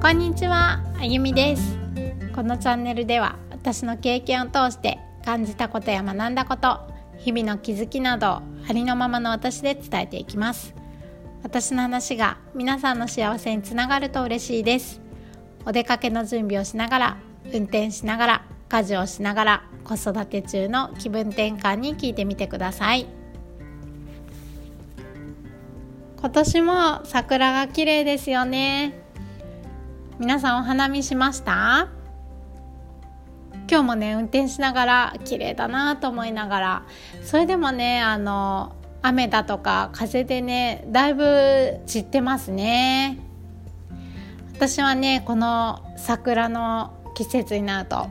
こんにちはあゆみです。このチャンネルでは私の経験を通して感じたことや学んだこと日々の気づきなどありのままの私で伝えていきます。私の話が皆さんの幸せにつながると嬉しいです。お出かけの準備をしながら運転しながら家事をしながら子育て中の気分転換に聞いてみてください。今年も桜が綺麗ですよね。皆さんお花見しました？今日もね運転しながら綺麗だなと思いながら。それでもねあの雨だとか風でねだいぶ散ってますね。私はねこの桜の季節になると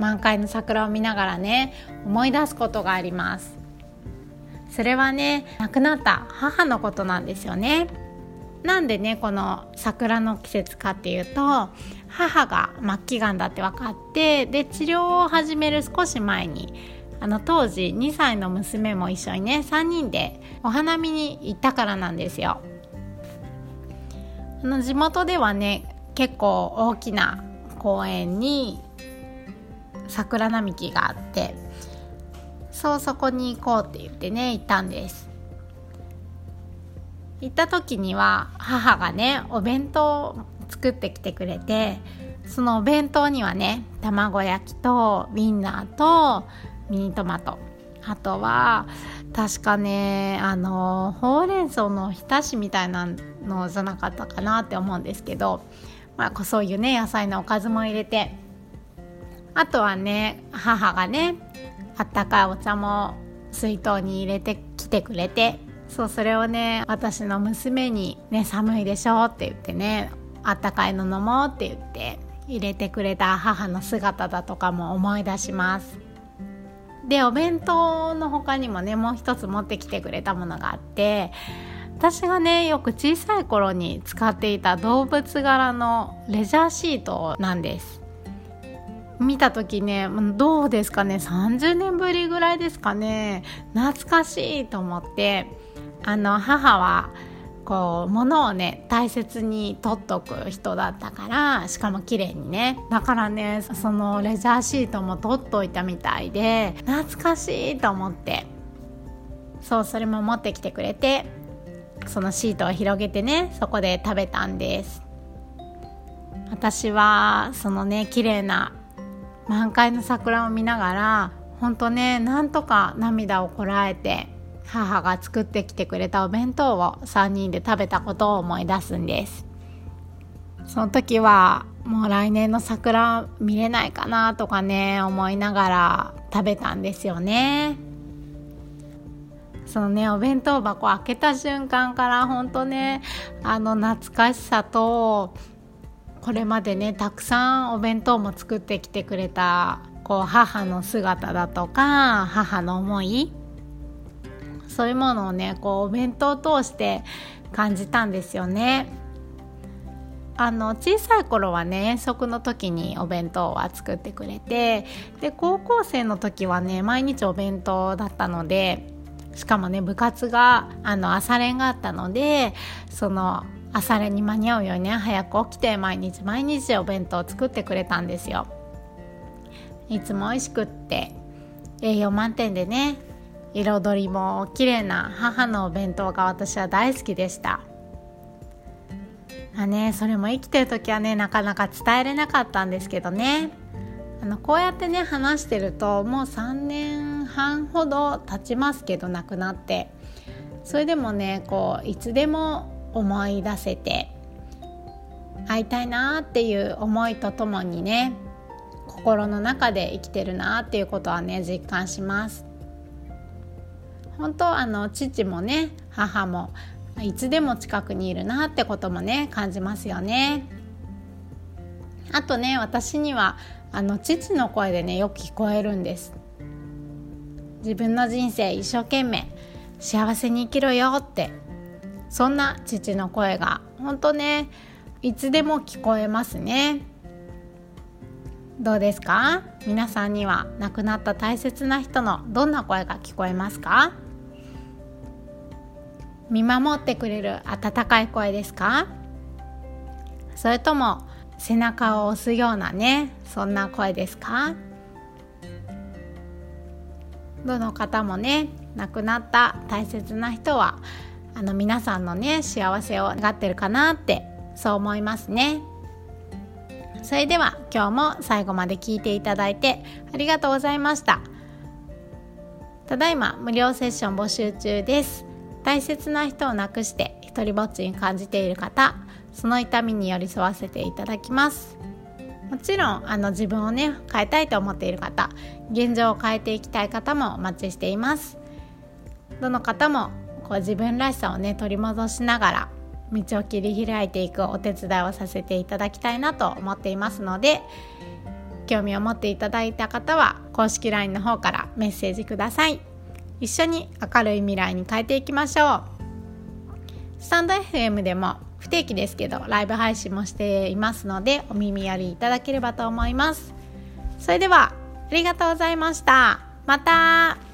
満開の桜を見ながらね思い出すことがあります。それはね亡くなった母のことなんですよね。なんでねこの桜の季節かっていうと母が末期がんだって分かってで治療を始める少し前にあの当時2歳の娘も一緒にね3人でお花見に行ったからなんですよ。あの地元ではね結構大きな公園に桜並木があってそうそこに行こうって言ってね行ったんです。行った時には母がねお弁当を作ってきてくれてそのお弁当にはね卵焼きとウインナーとミニトマト。あとは確かねあのほうれん草の浸しみたいなのじゃなかったかなって思うんですけど、まあ、そういうね野菜のおかずも入れて。あとはね母がねあったかいお茶も水筒に入れてきてくれて。そうそれをね私の娘にね寒いでしょって言ってねあったかいの飲もうって言って入れてくれた母の姿だとかも思い出します。でお弁当の他にもねもう一つ持ってきてくれたものがあって私がねよく小さい頃に使っていた動物柄のレジャーシートなんです。見た時ねどうですかね？30年ぶりぐらいですかね？懐かしいと思って。あの母はこう物をね大切に取っとく人だったからしかも綺麗にね。だからねそのレジャーシートも取っといたみたいで懐かしいと思って。そうそれも持ってきてくれてそのシートを広げてねそこで食べたんです。私はそのね綺麗な満開の桜を見ながら本当ねなんとか涙をこらえて母が作ってきてくれたお弁当を3人で食べたことを思い出すんです。その時はもう来年の桜見れないかなとかね思いながら食べたんですよね。そのねお弁当箱開けた瞬間から本当ねあの懐かしさとこれまでねたくさんお弁当も作ってきてくれたこう母の姿だとか母の思いそういうものをねこうお弁当を通して感じたんですよね。あの小さい頃はね遠足の時にお弁当は作ってくれてで高校生の時はね毎日お弁当だったのでしかもね部活があの朝練があったのでその朝練に間に合うようにね早く起きて毎日毎日お弁当を作ってくれたんですよいつも美味しくって栄養満点でね彩りも綺麗な母のお弁当が私は大好きでした。あねそれも生きてる時はねなかなか伝えれなかったんですけどね。あのこうやってね話してるともう3年半ほど経ちますけど亡くなって。それでもねこういつでも思い出せて会いたいなっていう思いとともにね心の中で生きてるなっていうことはね実感します。本当あの父もね母もいつでも近くにいるなってこともね感じますよね。あとね私にはあの父の声でねよく聞こえるんです。自分の人生一生懸命幸せに生きろよって。そんな父の声が本当ねいつでも聞こえますね。どうですか？皆さんには亡くなった大切な人のどんな声が聞こえますか？見守ってくれる温かい声ですか？それとも背中を押すようなねそんな声ですか？どの方もね亡くなった大切な人はあの皆さんのね幸せを願ってるかなってそう思いますね。それでは今日も最後まで聞いていただいてありがとうございました。ただいま無料セッション募集中です。大切な人を亡くして一人ぼっちに感じている方その痛みに寄り添わせていただきます。もちろんあの自分をね変えたいと思っている方現状を変えていきたい方もお待ちしています。どの方もこう自分らしさをね取り戻しながら道を切り開いていくお手伝いをさせていただきたいなと思っていますので興味を持っていただいた方は公式 LINE の方からメッセージください。一緒に明るい未来に変えていきましょう。スタンド FM でも不定期ですけどライブ配信もしていますのでお耳寄りいただければと思います。それではありがとうございました。また。